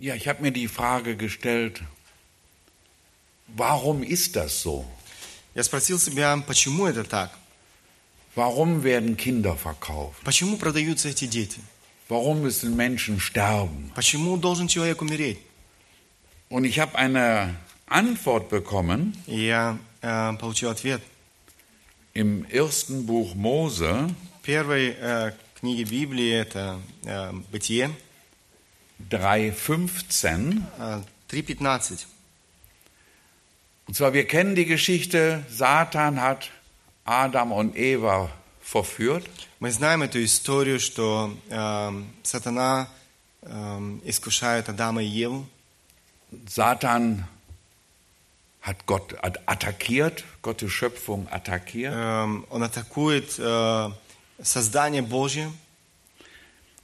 Ja, ich habe mir die Frage gestellt, warum ist das so? Я спросил себя, почему это так? Warum werden Kinder verkauft? Почему продаются эти дети? Warum müssen Menschen sterben? Почему должен человек умереть? Und ich habe eine Antwort bekommen И я э, получил ответ. im ersten Buch Mose, В первой э, книге Библии, это э, Бытие, 3,15. э, 3.15. Und zwar, wir kennen die Geschichte, Satan hat Adam und Eva verführt. Мы знаем эту историю, что э, сатана э, искушает Адама и Еву. Satan hat Gott at- attackiert, Gottes Schöpfung attackiert. Эм, Он атакует э, создание Божье.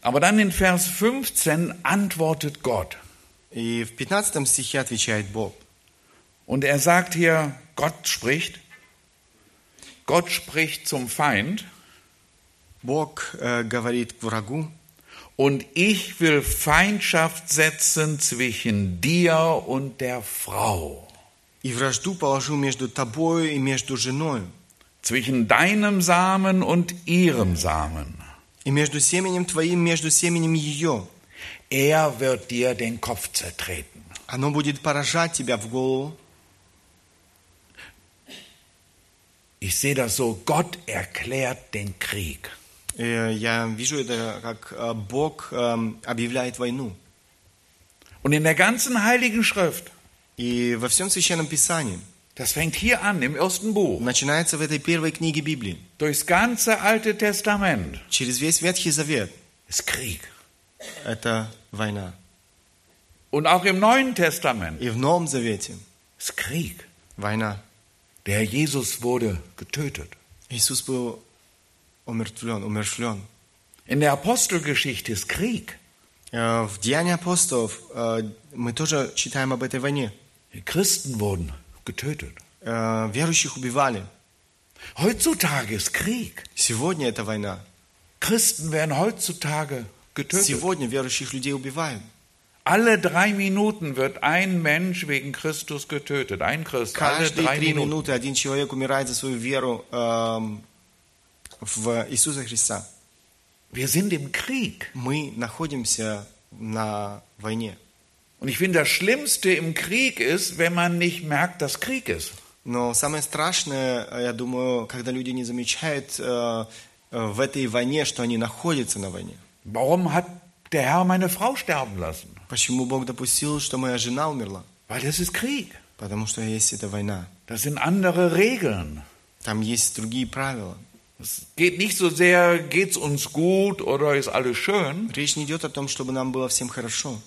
Aber dann in Vers 15 antwortet Gott. И в 15 стихе отвечает Бог. Und er sagt hier, Gott spricht. Gott spricht zum Feind. Бог э, говорит к врагу, Und ich will Feindschaft setzen zwischen dir und der Frau, и вражду положу между тобою и между женою, zwischen deinem Samen und ihrem Samen. и между семенем твоим, между семенем ее. Er wird dir den Kopf zertreten. Оно будет поражать тебя в голову. Ich sehe das so, Gott erklärt den Krieg. Э, Я вижу это, как э, Бог эм, объявляет войну. Und in der ganzen Heiligen Schrift, И во всем Священном Писании, das fängt hier an im ersten Buch, начинается в этой первой книге Библии, durchs ganze Alte Testament, через весь Ветхий Завет, ist Krieg. это война. Und auch im Neuen Testament И в Новом Завете ist Krieg. война. Der Jesus wurde getötet. Иисус был умертвлен, умершлен. In der Apostelgeschichte ist Krieg. Э, В Деянии апостолов э, мы тоже читаем об этой войне. Die Christen wurden getötet. Э, Верующих убивали. Heutzutage ist Krieg. Сегодня это война. Christen werden heutzutage getötet. Сегодня верующих людей убивают. Alle drei Minuten wird ein Mensch wegen Christus getötet. Ein Christ. Alle Каждые drei три Minuten. минуты один человек умирает за свою веру эм, в Иисуса Христа. Wir sind im Krieg. Мы находимся на войне. Und ich finde, das Schlimmste im Krieg ist, wenn man nicht merkt, dass Krieg ist. Но самое страшное, э, я думаю, когда люди не замечают э, э, в этой войне, что они находятся на войне. Warum hat der Herr meine Frau sterben lassen? Почему Бог допустил, что моя жена умерла? Weil das ist Krieg. Потому что есть эта война. Das sind andere Regeln. Там есть другие правила. Es geht nicht so sehr, geht's uns gut oder ist alles schön. Речь не идет о том, чтобы нам было всем хорошо.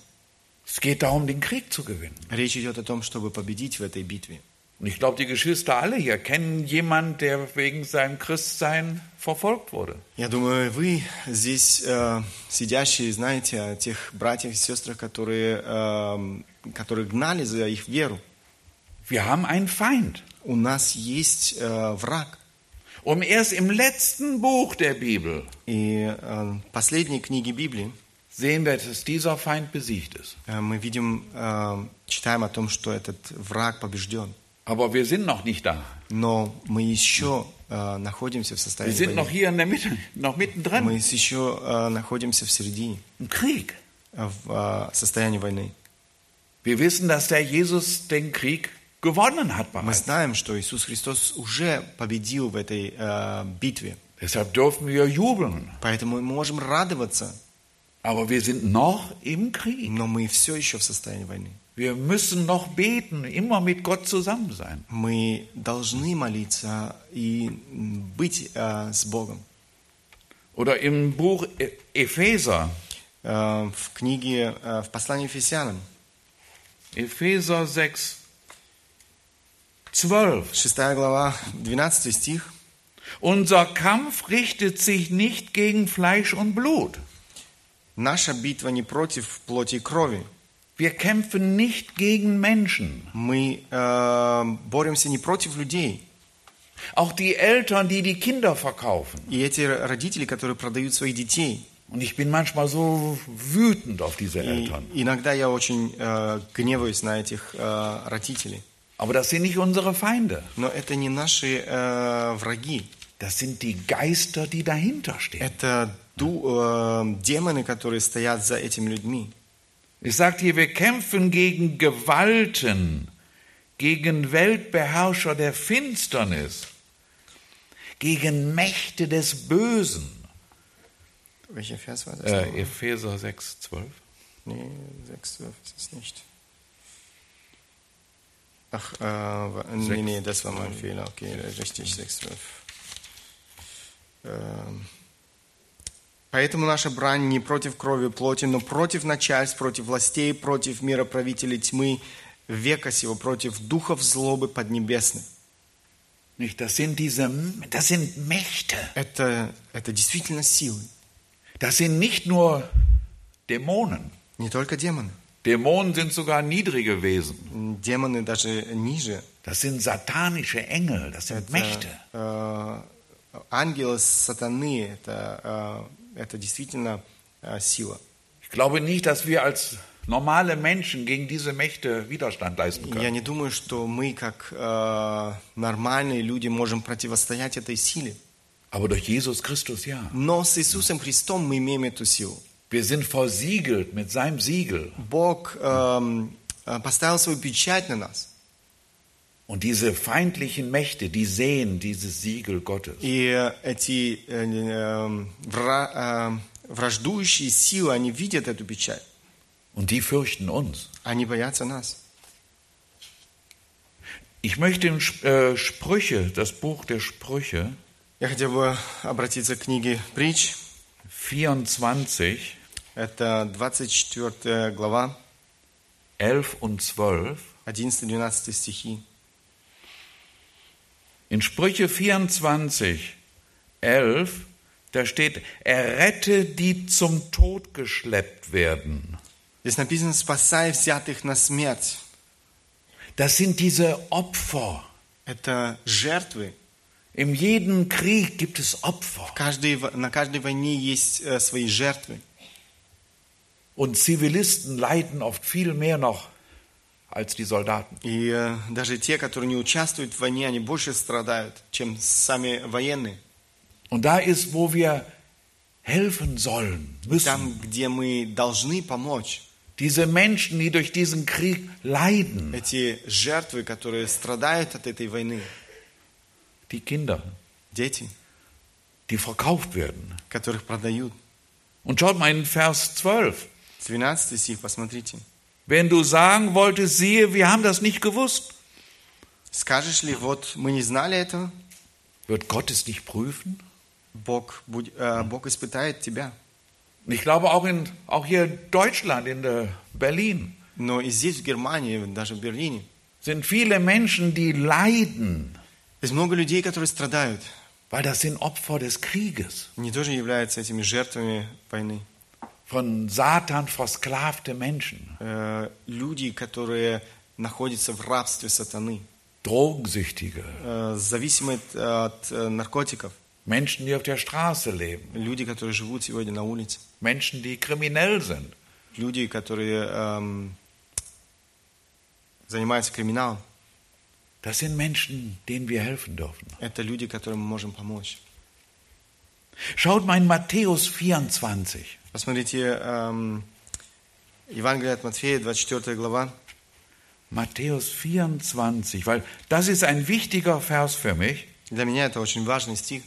Es geht darum, den Krieg zu gewinnen. Речь идет о том, чтобы победить в этой битве. Und ich glaube, die Geschwister alle hier kennen jemanden, der wegen seinem Christsein verfolgt wurde. Я думаю, вы здесь э, сидящие знаете о тех братьях и сестрах, которые, эм, которые гнали за их веру. Wir haben einen Feind. У нас есть э, враг. Und erst im letzten Buch der Bibel И э, в последней книге Библии sehen wir, dass dieser Feind besiegt ist. э, мы видим, э, читаем о том, что этот враг побежден. Aber wir sind noch nicht da. Но мы еще э, находимся в Wir состоянии sind noch войны. hier in der Mitte, noch mittendrin. Мы еще э, находимся в середине, Im Krieg. э, в э, состоянии войны. Wir wissen, dass der Jesus den Krieg gewonnen hat Мы bereits. знаем, что Иисус Христос уже победил в этой э, битве. Deshalb dürfen wir jubeln. Поэтому мы можем радоваться, Aber wir sind noch im Krieg. но мы все еще в состоянии войны. Wir müssen noch beten, immer mit Gott zusammen sein. Мы должны молиться и м, быть э, с Богом. Oder im Buch E- Epheser, Э, в книге, э, в послании Ефесянам, Epheser 6, 12. 6 глава, 12 стих. Unser Kampf richtet sich nicht gegen Fleisch und Blut. «Наша битва не против плоти и крови. Wir kämpfen nicht gegen Menschen. Мы э, боремся не против людей». Auch die Eltern, die die Kinder verkaufen, И эти родители, которые продают своих детей, Und ich bin manchmal so wütend auf diese И Eltern. иногда я очень э, гневаюсь на этих э, родителей. Aber das sind nicht unsere Feinde. Но это не наши э, враги. Das sind die Geister, die dahinter stehen. Это ду- э, демоны, которые стоят за этими людьми. Es sagt hier, wir kämpfen gegen Gewalten, gegen Weltbeherrscher der Finsternis, gegen Mächte des Bösen. Welcher Vers war das? Äh, nochmal? Epheser 6, 12. Nee, 6, 12 ist es nicht. Ach, äh, wa- nee, Sechs, nee, das war mein Fehler. Okay, richtig, 6, 12. Эм, Поэтому наша брань не против крови плоти, но против начальств, против властей, против мироправителей тьмы, века сего, против духов злобы поднебесных. Das sind diese, das sind Mächte. Это, это действительно силы, Das sind nicht nur Dämonen. не только демоны. Dämonen sind sogar niedrige Wesen. Демоны даже ниже. Das sind satanische Engel, das sind Это, Mächte. э, ангелы сатаны, это, э, это действительно э, сила. Ich glaube nicht, dass wir als normale Menschen gegen diese Mächte Widerstand leisten Я können. не думаю, что мы, как э, нормальные люди, можем противостоять этой силе. Aber durch Jesus Christus ja. Но с Иисусом Христом мы имеем эту силу. Wir sind versiegelt mit seinem Siegel. Бог эм, поставил свою печать на нас. Und diese feindlichen Mächte, die sehen dieses Siegel Gottes. И э, эти э, э, вра- э, враждующие силы, они видят эту печать. Und die fürchten uns. Они боятся нас. Ich möchte in Sp- äh, Sprüche, das Buch der Sprüche, Я хотел бы обратиться к книге «Притч». 24, Это 24 глава, 11 und 12. 11-12 стихи. In Sprüche 24, 11, da steht, errette die zum Tod geschleppt werden. Здесь написано «Спасай взятых на смерть». Das sind diese Opfer. Это жертвы. In jedem Krieg gibt es Opfer. В каждой в- на каждой войне есть э, свои жертвы. Und Zivilisten leiden oft viel mehr noch als die Soldaten. И э, даже те, которые не участвуют в войне, они больше страдают, чем сами военные. Und da ist, wo wir helfen sollen, müssen. Там, где мы должны помочь. Diese Menschen, die durch diesen Krieg leiden, Эти жертвы, которые страдают от этой войны. die Kinder, Дети, die verkauft werden. которых продают. Und schaut mal in Vers 12. 12 стих, посмотрите. Wenn du sagen wolltest, siehe, wir haben das nicht gewusst, Скажешь ли, вот мы не знали этого, wird Gott es nicht prüfen? Бог, будь- э, Бог испытает тебя. Und ich glaube auch, in, auch hier in Deutschland, in der Berlin, Но и здесь, в Германии, даже в Берлине, sind viele Menschen, die leiden, есть много людей, которые страдают. weil das sind Opfer des Krieges. Они тоже являются этими жертвами войны. Von Satan versklavte Menschen, Э, люди, которые находятся в рабстве сатаны, Drogensüchtige, э, зависимые от э, наркотиков, Menschen, die auf der Straße leben, люди, которые живут сегодня на улице, Menschen, die kriminell sind. люди, которые эм, занимаются криминалом. Das sind Menschen, denen wir helfen dürfen. Это люди, которым мы можем помочь. Schaut mal in Matthäus 24. Посмотрите, эм, Евангелие от Матфея, 24 глава. Matthäus 24, weil das ist ein wichtiger Vers für mich, Для меня это очень важный стих,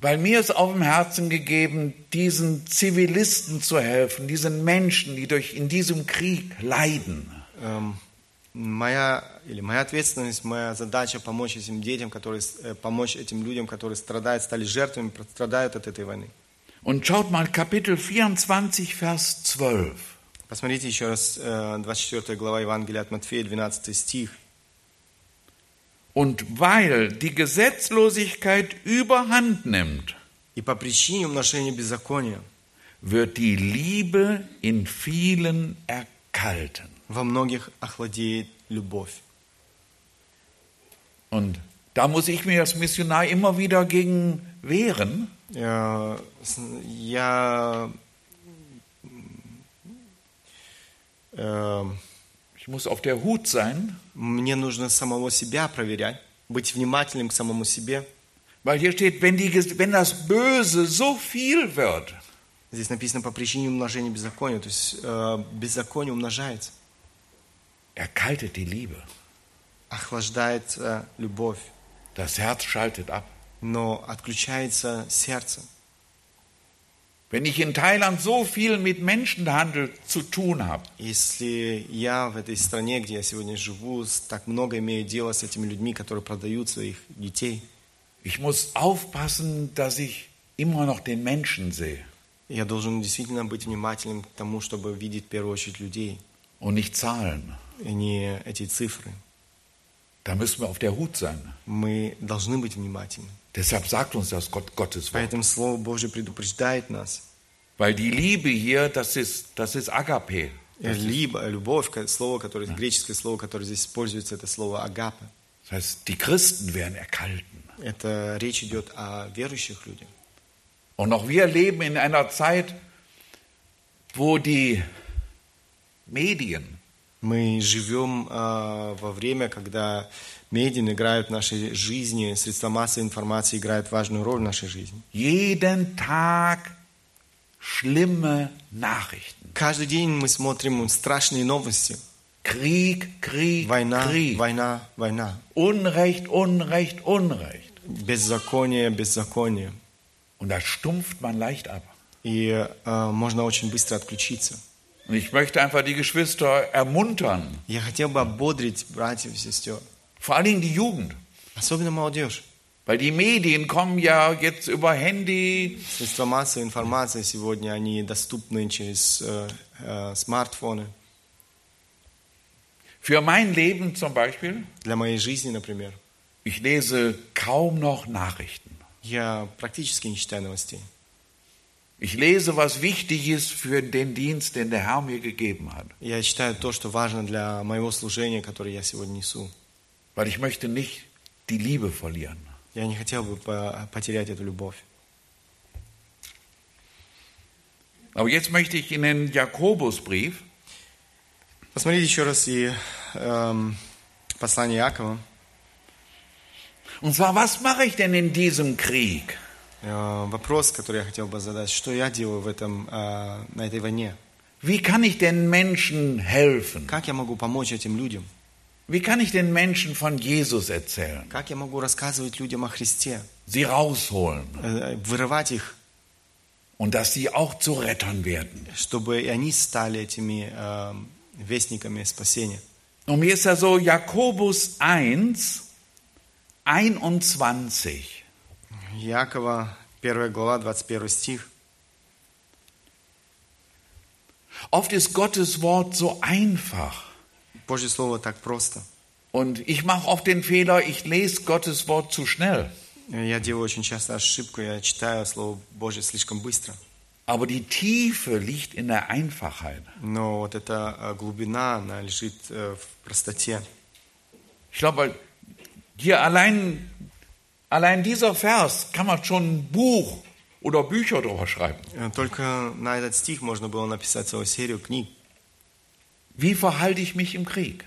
weil mir ist auf dem Herzen gegeben, diesen Zivilisten zu helfen, diesen Menschen, die durch in diesem Krieg leiden. Эм, моя, или моя ответственность, моя задача помочь этим детям, которые, э, помочь этим людям, которые страдают, стали жертвами, страдают от этой войны. Und schaut mal Kapitel 24, Vers 12. Посмотрите еще раз э, 24 глава Евангелия от Матфея, 12 стих. Und weil die Gesetzlosigkeit überhand nimmt, «И по причине умножения беззакония wird die Liebe in vielen erkalten. во многих охладеет любовь». Und Da muss ich mir als Missionar immer wieder gegen wehren. Э, с- Я э, Ich muss auf der Hut sein, мне нужно самого себя проверять, быть внимательным к самому себе. weil hier steht, wenn, die, Ges- wenn das Böse so viel wird, Здесь написано по причине умножения беззакония, то есть э, беззаконие умножается, erkaltet die Liebe. охлаждается любовь, Das Herz schaltet ab. но отключается сердце. Wenn ich in Thailand so viel mit Menschenhandel zu tun habe, Если я в этой стране, где я сегодня живу, с- так много имею дела с этими людьми, которые продают своих детей, ich muss aufpassen, dass ich immer noch den Menschen sehe я должен действительно быть внимательным к тому, чтобы видеть в первую очередь людей, und nicht Zahlen. а не эти цифры. Da müssen wir auf der Hut sein. Мы должны быть внимательны. Deshalb sagt uns das Gott, Gottes Wort. Поэтому Слово Божье предупреждает нас. Weil die Liebe hier, das ist, das ist Agape. Либо любовь, ко- слово, которое, греческое слово, которое здесь используется, это слово агапа. Das heißt, die Christen werden erkalten. Это речь идет о верующих людях. Und auch wir leben in einer Zeit, wo die Medien, Мы живем э, во время, когда медиа играют в нашей жизни, средства массовой информации играют важную роль в нашей жизни. jeden Tag schlimme Nachrichten. Каждый день мы смотрим страшные новости. Krieg, Krieg, Война, Krieg. война, война. Unrecht, Unrecht, Unrecht. Беззаконие, беззаконие. Und da stumpft man leicht ab. И э, можно очень быстро отключиться. Und ich möchte einfach die Geschwister ermuntern, Я хотел бы ободрить братьев и сестер, vor allen Dingen die Jugend. особенно молодежь. Weil die Medien kommen ja jetzt über Handy, Средства массовой информации сегодня, они доступны через э, э, смартфоны. Für mein Leben zum Beispiel, Для моей жизни, например, ich lese kaum noch Nachrichten. я практически не читаю новостей. Ich lese, was wichtig ist für den Dienst, den der Herr mir gegeben hat. Я читаю то, что важно для моего служения, которое я сегодня несу. Weil ich möchte nicht die Liebe verlieren. Я не хотел бы по- потерять эту любовь. Aber jetzt möchte ich in den Jakobusbrief, Посмотрите еще раз и эм, послание Иакова. und zwar, was mache ich denn in diesem Krieg? Э, вопрос, который я хотел бы задать. Что я делаю в этом, э, на этой войне? Wie kann ich den Menschen helfen? Как я могу помочь этим людям? Wie kann ich den Menschen von Jesus erzählen? Как я могу рассказывать людям о Христе? Sie rausholen Э, Вырывать их, und dass sie auch zu Rettern werden. чтобы и они стали этими эм, вестниками спасения. Und mir ist ja so Jakobus 1, 21. Якова, 1 глава, 21 стих. Oft ist Gottes Wort so einfach. Божье Слово так просто. Und ich mache oft den Fehler, ich lese Gottes Wort zu schnell. Я делаю очень часто ошибку, я читаю Слово Божье слишком быстро. Aber die Tiefe liegt in der Einfachheit. Но вот эта э, глубина, она лежит э, в простоте. Ich glaube, hier allein, allein dieser Vers kann man schon ein Buch oder Bücher drüber schreiben. Э, Только на этот стих можно было написать целую серию книг. Wie verhalte ich mich im Krieg?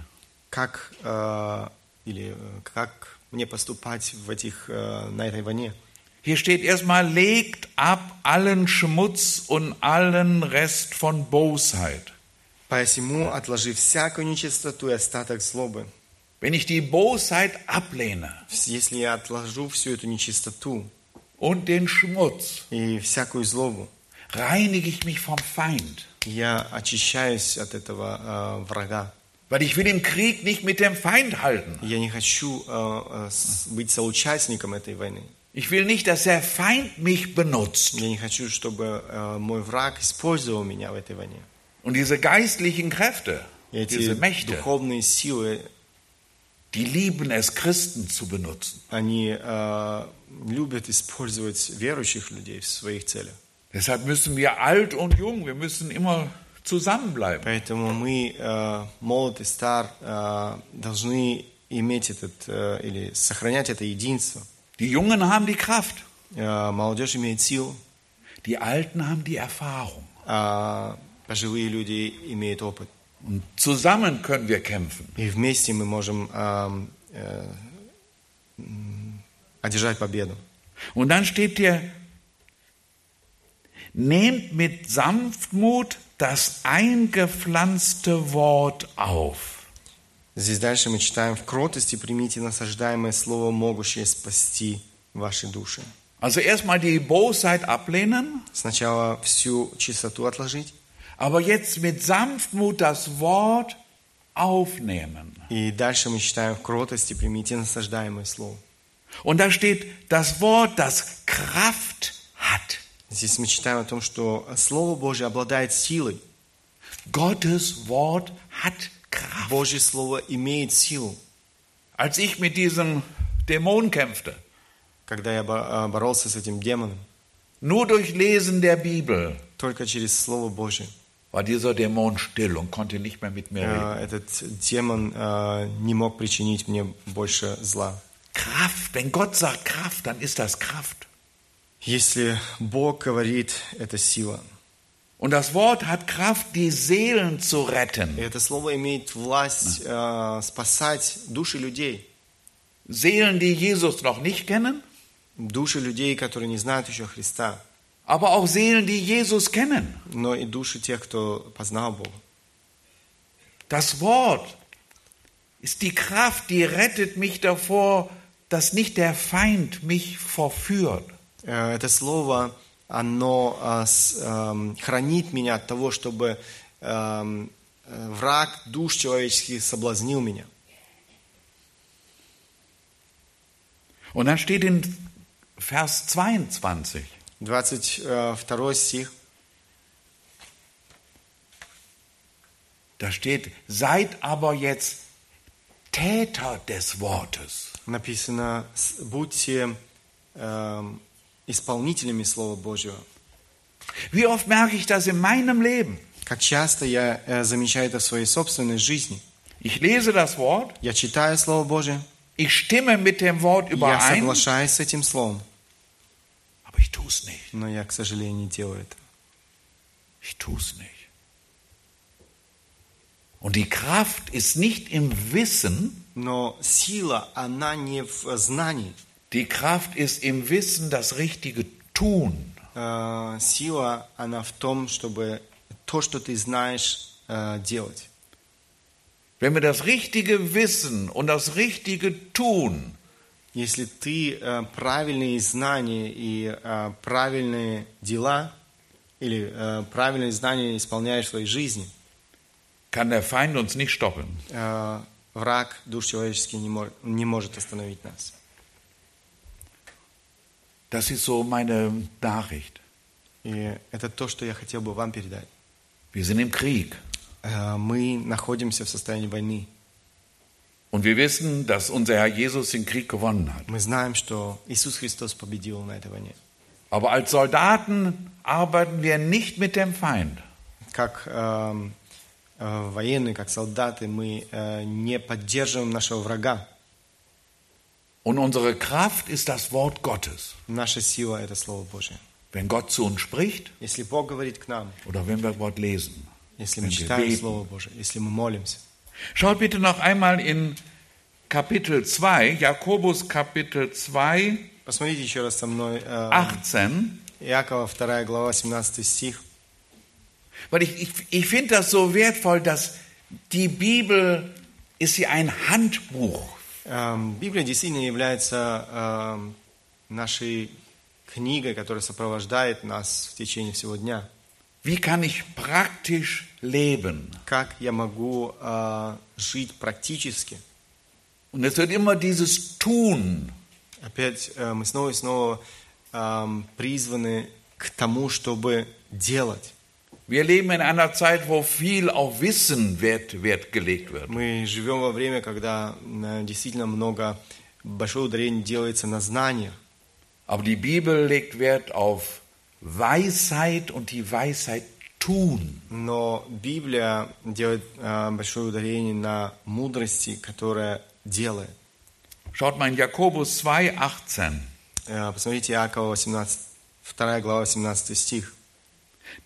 Как, э, или, э, как мне поступать в этих, э, на этой войне. Hier steht erstmal, legt ab allen Schmutz und allen Rest von Bosheit. Посему, отложив всякую нечистоту и остаток злобы, Wenn ich die Bosheit ablehne если я отложу всю эту нечистоту und den Schmutz, и всякую злобу, reinige ich mich vom Feind. я очищаюсь от этого э, врага. Weil ich will im Krieg nicht mit dem Feind halten. Я не хочу э, э, с- быть соучастником этой войны. Ich will nicht, dass der Feind mich benutzt. Я не хочу, чтобы э, мой враг использовал меня в этой войне. Und diese geistlichen Kräfte, И diese эти Mächte, духовные силы, die lieben es, Christen zu benutzen. они э, любят использовать верующих людей в своих целях. Deshalb müssen wir alt und jung, wir müssen immer zusammenbleiben. Поэтому мы, э, молод и стар, э, должны иметь этот, э, или сохранять это единство. Die Jungen haben die Kraft, Э, Молодежь имеет силу, die Alten haben die Erfahrung. а пожилые люди имеют опыт. Und zusammen können wir kämpfen. И вместе мы можем ам, э, м, одержать победу. Und dann steht hier, nehmt mit Sanftmut das eingepflanzte Wort auf. Здесь дальше мы читаем «В кротости примите насаждаемое слово, могущее спасти ваши души». Also erstmal die Bosheit ablehnen, Сначала всю чистоту отложить, aber jetzt mit Sanftmut das Wort aufnehmen. и дальше мы читаем «В кротости примите насаждаемое слово». Und da steht das Wort, das Kraft hat. Здесь мы читаем о том, что Слово Божье обладает силой. Gottes Wort hat Kraft. Божье Слово имеет силу. Als ich mit diesem Dämon kämpfte, Когда я бо- а, боролся с этим демоном, nur durch Lesen der Bibel только через Слово Божье war dieser Dämon still und konnte nicht mehr mit mir reden. э, этот демон э, не мог причинить мне больше зла. Kraft, wenn Gott sagt Kraft, dann ist das Kraft. Если Бог говорит, это сила. Und das Wort hat Kraft, die Seelen zu И retten. это слово имеет власть э, спасать души людей. Seelen, die Jesus noch nicht kennen, Души людей, которые не знают еще Христа, aber auch Seelen, die Jesus kennen. но и души тех, кто познал Бога. Das Wort ist die Kraft, die rettet mich davor, dass nicht der Feind mich verführt. Э, Это слово, оно э, с- эм, хранит меня от того, чтобы эм, э, враг душ человеческих соблазнил меня. Und dann steht in Vers 22, 22 стих. da steht, seid aber jetzt Täter des Wortes. Написано, «С- будьте эм, исполнителями Слова Божьего. Wie oft merke ich das in meinem Leben? Как часто я э, замечаю это в своей собственной жизни. Ich lese das Wort, Я читаю Слово Божье, ich stimme mit dem Wort я überein, соглашаюсь с этим Словом, aber ich tue es nicht. но я, к сожалению, не делаю это. Ich tue es nicht. Und die Kraft ist nicht im Wissen, Но сила, она не в знании. die Kraft ist im Wissen, das Richtige tun. Э, Сила, она в том, чтобы то, что ты знаешь, э, делать. Wenn wir das Richtige wissen und das Richtige tun, Если ты э, правильные знания и э, правильные дела, или э, правильные знания исполняешь в своей жизни, kann der Feind uns nicht stoppen. э, враг душ человеческий не может, не может остановить нас. Das ist so meine Nachricht. И это то, что я хотел бы вам передать. Wir sind im Krieg. Э, Мы находимся в состоянии войны. Und wir wissen, dass unser Herr Jesus den Krieg gewonnen hat. Мы знаем, что Иисус Христос победил на этой войне. Aber als Soldaten arbeiten wir nicht mit dem Feind. Как эм, э, военные, как солдаты, мы э, не поддерживаем нашего врага. Und unsere Kraft ist das Wort Gottes. Наша сила – это Слово Божье. Wenn Gott zu uns spricht Если Бог говорит к нам, oder wenn wir Wort lesen. если Wenn мы wir читаем beten. Слово Божье, если мы молимся. Schaut bitte noch einmal in Kapitel 2, Jakobus Kapitel 2, Посмотрите еще раз со мной э, 18. Иакова, 2 глава, 17 стих. Weil ich, ich, ich finde das so wertvoll, dass die Bibel ist ja ein Handbuch. Эм, Библия действительно является эм, нашей книгой, которая сопровождает нас в течение всего дня. Wie kann ich praktisch leben? Как я могу э, жить практически? Und es wird immer dieses Tun. Опять э, мы снова и снова эм, призваны к тому, чтобы делать. Wir leben in einer Zeit, wo viel auf Wissen Wert, Wert gelegt wird. Мы живем во время, когда э, действительно много, большое ударение делается на знаниях. Aber die Bibel legt Wert auf Weisheit und die Weisheit tun. Но Библия делает э, большое ударение на мудрости, которая делает. Schaut mal in Jakobus 2, 18. Э, Посмотрите Иакова 18, 2 глава 18 стих.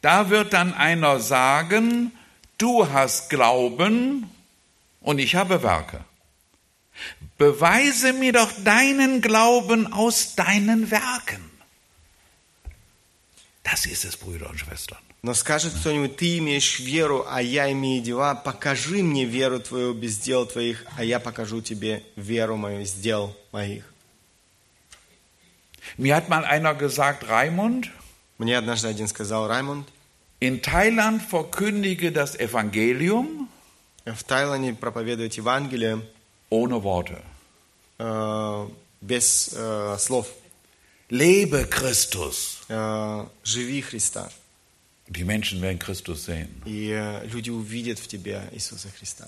Da wird dann einer sagen, du hast Glauben und ich habe Werke. Beweise mir doch deinen Glauben aus deinen Werken. Das ist es, Brüder und Schwestern. Но скажет кто-нибудь, ты имеешь веру, а я имею дела, покажи мне веру твою без дел твоих, а я покажу тебе веру мою из дел моих. Mir hat mal einer gesagt, Raimund, Мне однажды один сказал, Раймонд, in Thailand verkündige das Evangelium в Таиланде проповедовать Евангелие ohne Worte. э, без э, слов. Lebe Christus. Э, живи Христа. Die Menschen werden Christus sehen. И э, люди увидят в тебе Иисуса Христа.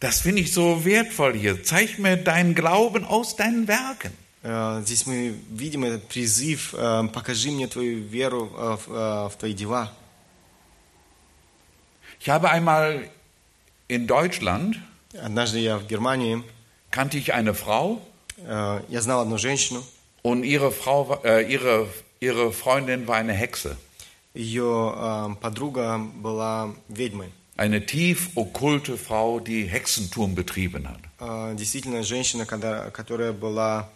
Das finde ich so wertvoll hier. Zeig mir deinen Glauben aus deinen Werken. Э, Здесь мы видим этот призыв э, «покажи мне твою веру э, в, э, в твои дела». Ich habe einmal in Deutschland, Однажды я в Германии, kannte ich eine Frau э, я знал одну женщину, und ihre, Frau, war- äh, ihre, ihre Freundin war eine Hexe. ее э, подруга была ведьмой. Eine tief okkulte Frau, die Hexenturm betrieben hat. Э, Действительно, женщина, когда- которая была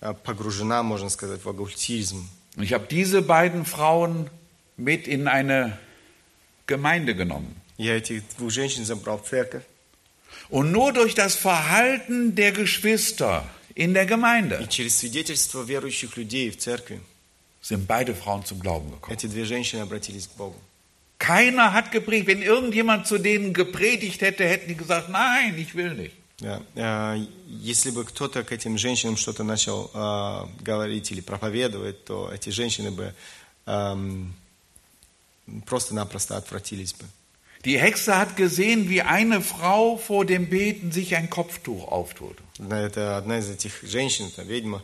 э, погружена, можно сказать, в оккультизм. Und ich habe diese beiden Frauen mit in eine Gemeinde genommen. Я этих двух женщин забрал в церковь. Und nur durch das Verhalten der Geschwister in der И Gemeinde через свидетельство верующих людей в церкви sind beide Frauen zum Glauben gekommen. эти две женщины обратились к Богу. Keiner hat gepredigt. Wenn irgendjemand zu denen gepredigt hätte, hätten die gesagt, nein, ich will nicht. Да. Э, Если бы кто-то к этим женщинам что-то начал э, говорить или проповедовать, то эти женщины бы эм, просто-напросто отвратились бы. Die Hexe hat gesehen, wie eine Frau vor dem Beten sich ein Kopftuch auftut. Да, Это одна из этих женщин, это ведьма.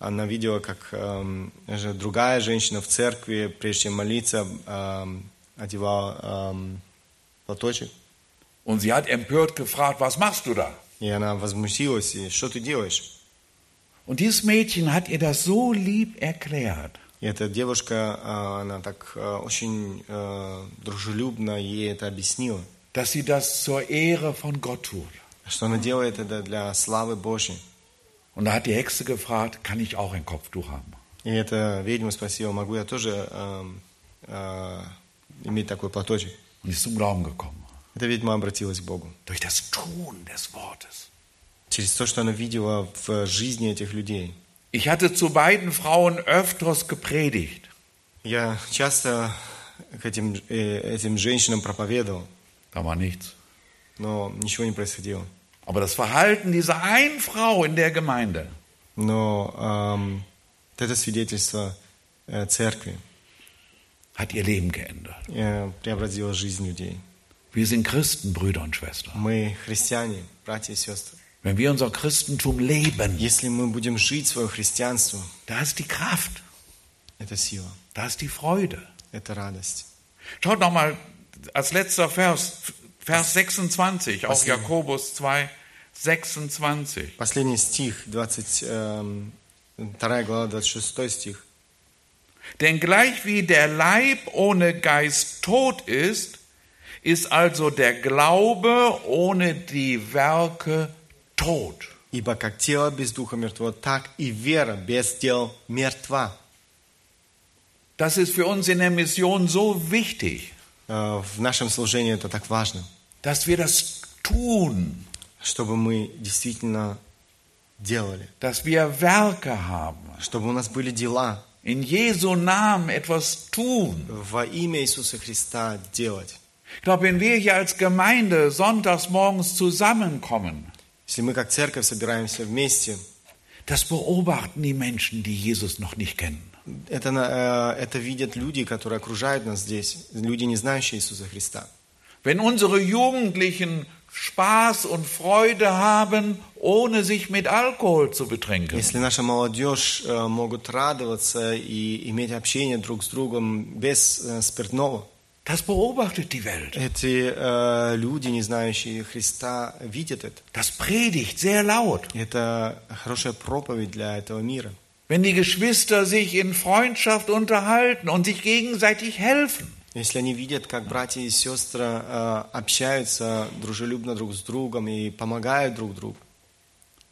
Она видела, как эм, же другая женщина в церкви, прежде чем молиться, эм, одевала эм, платочек. Und sie hat empört gefragt, was machst du da? И она возмутилась, и что ты делаешь? Und dieses Mädchen hat ihr das so lieb erklärt. И эта девушка, э, она так э, очень э, дружелюбно ей это объяснила, dass sie das zur Ehre von Gott tut. что она делает это для славы Божьей. Und da hat die Hexe gefragt, kann ich auch ein Kopftuch haben? И эта ведьма спросила, могу я тоже эм, э, иметь такой платочек? Und ist zum Glauben gekommen. Эта ведьма обратилась к Богу. Durch das Tun des Wortes. Через то, что она видела в жизни этих людей. Ich hatte zu beiden Frauen öfters gepredigt. Я часто к этим, э, этим женщинам проповедовал, Da war nichts. но ничего не происходило. Aber das Verhalten dieser einen Frau in der Gemeinde Но эм, вот это свидетельство э, церкви hat ihr Leben geändert. э, преобразило жизнь людей. Wir sind Christen, Brüder und Schwestern. Мы христиане, братья и сестры. Wenn wir unser Christentum leben, Если мы будем жить свое христианство, da ist die Kraft, это сила, da ist die Freude. это радость. Schaut nochmal als letzter Vers, Vers 26, auch Jakobus 2, 26. Последний стих, 20, эм, 2 глава, 26 стих. Denn gleich wie der Leib ohne Geist tot ist, ist also der Glaube ohne die Werke tot. Ибо как тело без духа мертво, так и вера без дел мертва. Das ist für uns in der Mission so wichtig, Э, В нашем служении это так важно, dass wir das tun, чтобы мы действительно делали, dass wir Werke haben, чтобы у нас были дела in Jesu Namen etwas tun. во имя Иисуса Христа делать. Ich glaube, wenn wir hier als Gemeinde sonntags morgens zusammenkommen, Если мы как церковь собираемся вместе, das beobachten die Menschen, die Jesus noch nicht kennen. это, э, это видят люди, которые окружают нас здесь, люди, не знающие Иисуса Христа. Wenn unsere Jugendlichen Spaß und Freude haben, ohne sich mit Alkohol zu betrinken, Если наша молодежь э, могут радоваться и иметь общение друг с другом без э, спиртного, Das beobachtet die Welt. Эти э, люди, не знающие Христа, видят это. Das predigt sehr laut. Это хорошая проповедь для этого мира. Wenn die Geschwister sich in Freundschaft unterhalten und sich gegenseitig helfen. Если они видят, как братья и сестры э, общаются дружелюбно друг с другом и помогают друг другу.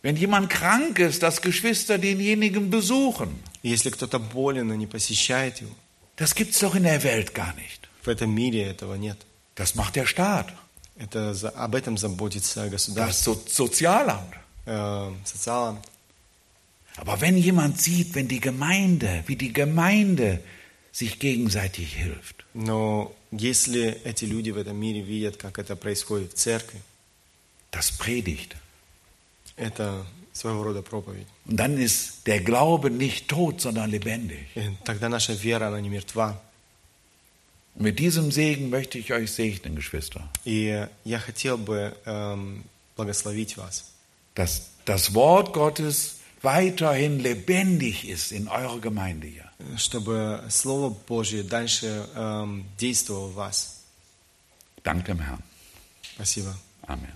Wenn jemand krank ist, dass Geschwister denjenigen besuchen. Если кто-то болен и не посещает его, Das gibt's doch in der Welt gar nicht. в этом мире этого нет. Das macht der Staat, Это, за- об этом заботится das государство, so Sozialamt. э, социалам. Aber wenn jemand sieht, wenn die Gemeinde, wie die Gemeinde sich gegenseitig hilft, Но если эти люди в этом мире видят, как это происходит в церкви, das predigt. это своего рода проповедь. Und dann ist der Glaube nicht tot, sondern lebendig. И тогда наша вера, она не мертва. Und mit diesem Segen möchte ich euch segnen, Geschwister, И я хотел бы эм, благословить вас, dass das Wort Gottes weiterhin lebendig ist in eurer Gemeinde hier. чтобы Слово Божье дальше эм, действовало в вас. Dank dem Herrn. Спасибо. Amen.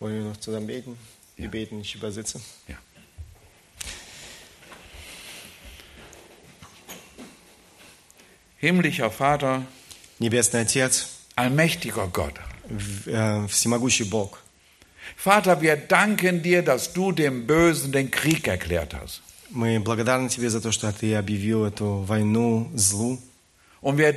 Wollen wir noch zusammen beten? Wir Ja. beten, ich übersetze. Ja. Himmlischer Vater, Небесный Отец, allmächtiger Gott, в- э, всемогущий Бог, Vater, wir danken dir, dass du dem Bösen den Krieg erklärt hast. мы благодарны Тебе за то, что Ты объявил эту войну злу. Und wir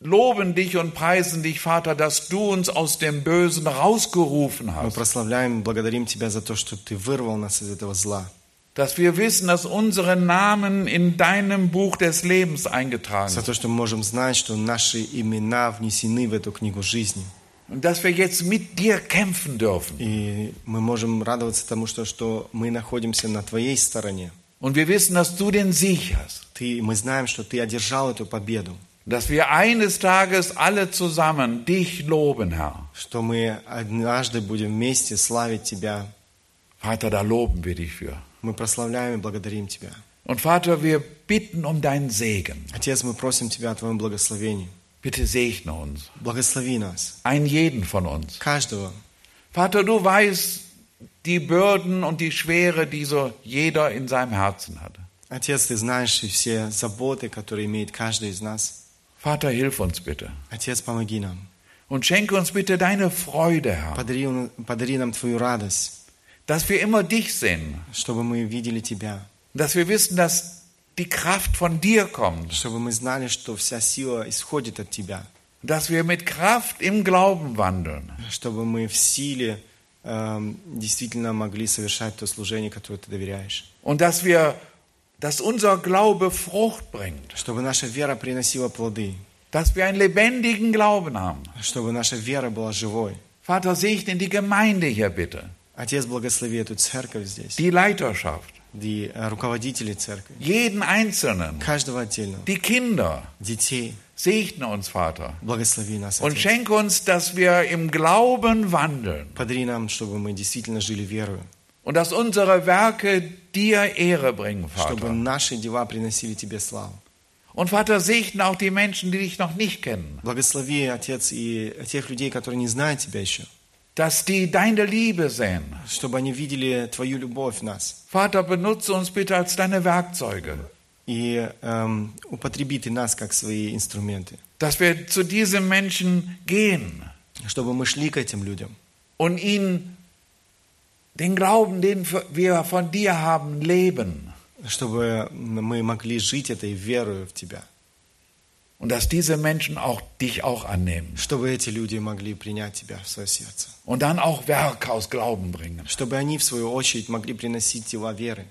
loben dich und preisen dich, Vater, dass du uns aus dem Bösen rausgerufen Мы hast. прославляем, благодарим Тебя за то, что Ты вырвал нас из этого зла. Dass wir wissen, dass unsere Namen in deinem Buch des Lebens eingetragen За sind. то, что мы можем знать, что наши имена внесены в эту книгу жизни. Und dass wir jetzt mit dir kämpfen dürfen. И мы можем радоваться тому, что, что мы находимся на Твоей стороне. Und wir wissen, dass du den Sieg hast. Ты, мы знаем, что Ты одержал эту победу. Dass wir eines Tages alle zusammen dich loben, Herr. Что мы однажды будем вместе славить Тебя. Vater, da loben wir dich für. Мы прославляем и благодарим Тебя. Und Vater, wir bitten um deinen Segen. Отец, мы просим Тебя о Твоем благословении. Bitte segne uns. Благослови нас, Einen jeden von uns. каждого. Vater, du weißt die Bürden und die Schwere, die so jeder in seinem Herzen hat. Отец, Ты знаешь все заботы, которые имеет каждый из нас. Vater, hilf uns bitte. Отец, помоги нам. Und schenke uns bitte deine Freude, Herr. Подари, он- подари нам Твою радость, Dass wir immer dich sehen. чтобы мы видели Тебя. Dass wir wissen, dass die Kraft von dir kommt. Чтобы мы знали, что вся сила исходит от Тебя. Dass wir mit Kraft im Glauben wandeln. Чтобы мы в силе эм, действительно могли совершать то служение, которое Ты доверяешь. Und dass wir, dass unser Glaube Frucht bringt. Чтобы наша вера приносила плоды. Dass wir einen lebendigen Glauben haben. Чтобы наша вера была живой. Vater, segne die Gemeinde hier bitte. Отец, благослови эту церковь здесь. Die Leiterschaft. И э, руководители церкви. Jeden Einzelnen. Каждого отдельно. Die Kinder. Детей. Segne uns, Vater. Благослови нас, Und Отец. schenke uns, dass wir im Glauben wandeln. Подари нам, чтобы мы действительно жили верою. Und dass unsere Werke dir Ehre bringen, Чтобы Vater. наши дела приносили Тебе славу. Und Vater, segne auch die Menschen, die dich noch nicht kennen. Благослови, Отец, и тех людей, которые не знают Тебя еще. Dass die deine Liebe sehen. Чтобы они видели Твою любовь в нас. Vater, benutze uns bitte als deine Werkzeuge. И эм, употреби Ты нас как свои инструменты. Dass wir zu diesen Menschen gehen Чтобы мы шли к этим людям. und ihnen den Glauben, den wir von dir haben, leben. Чтобы мы могли жить этой верою в Тебя. Und dass diese Menschen auch dich auch annehmen. Чтобы эти люди могли принять Тебя в свое сердце. Und dann auch Werke aus Glauben bringen. Чтобы они, в свою очередь, могли приносить дела веры.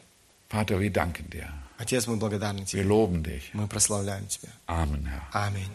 Vater, wir danken dir. Отец, мы благодарны Wir Тебе. loben dich. Мы прославляем Тебя. Amen, Herr. Аминь.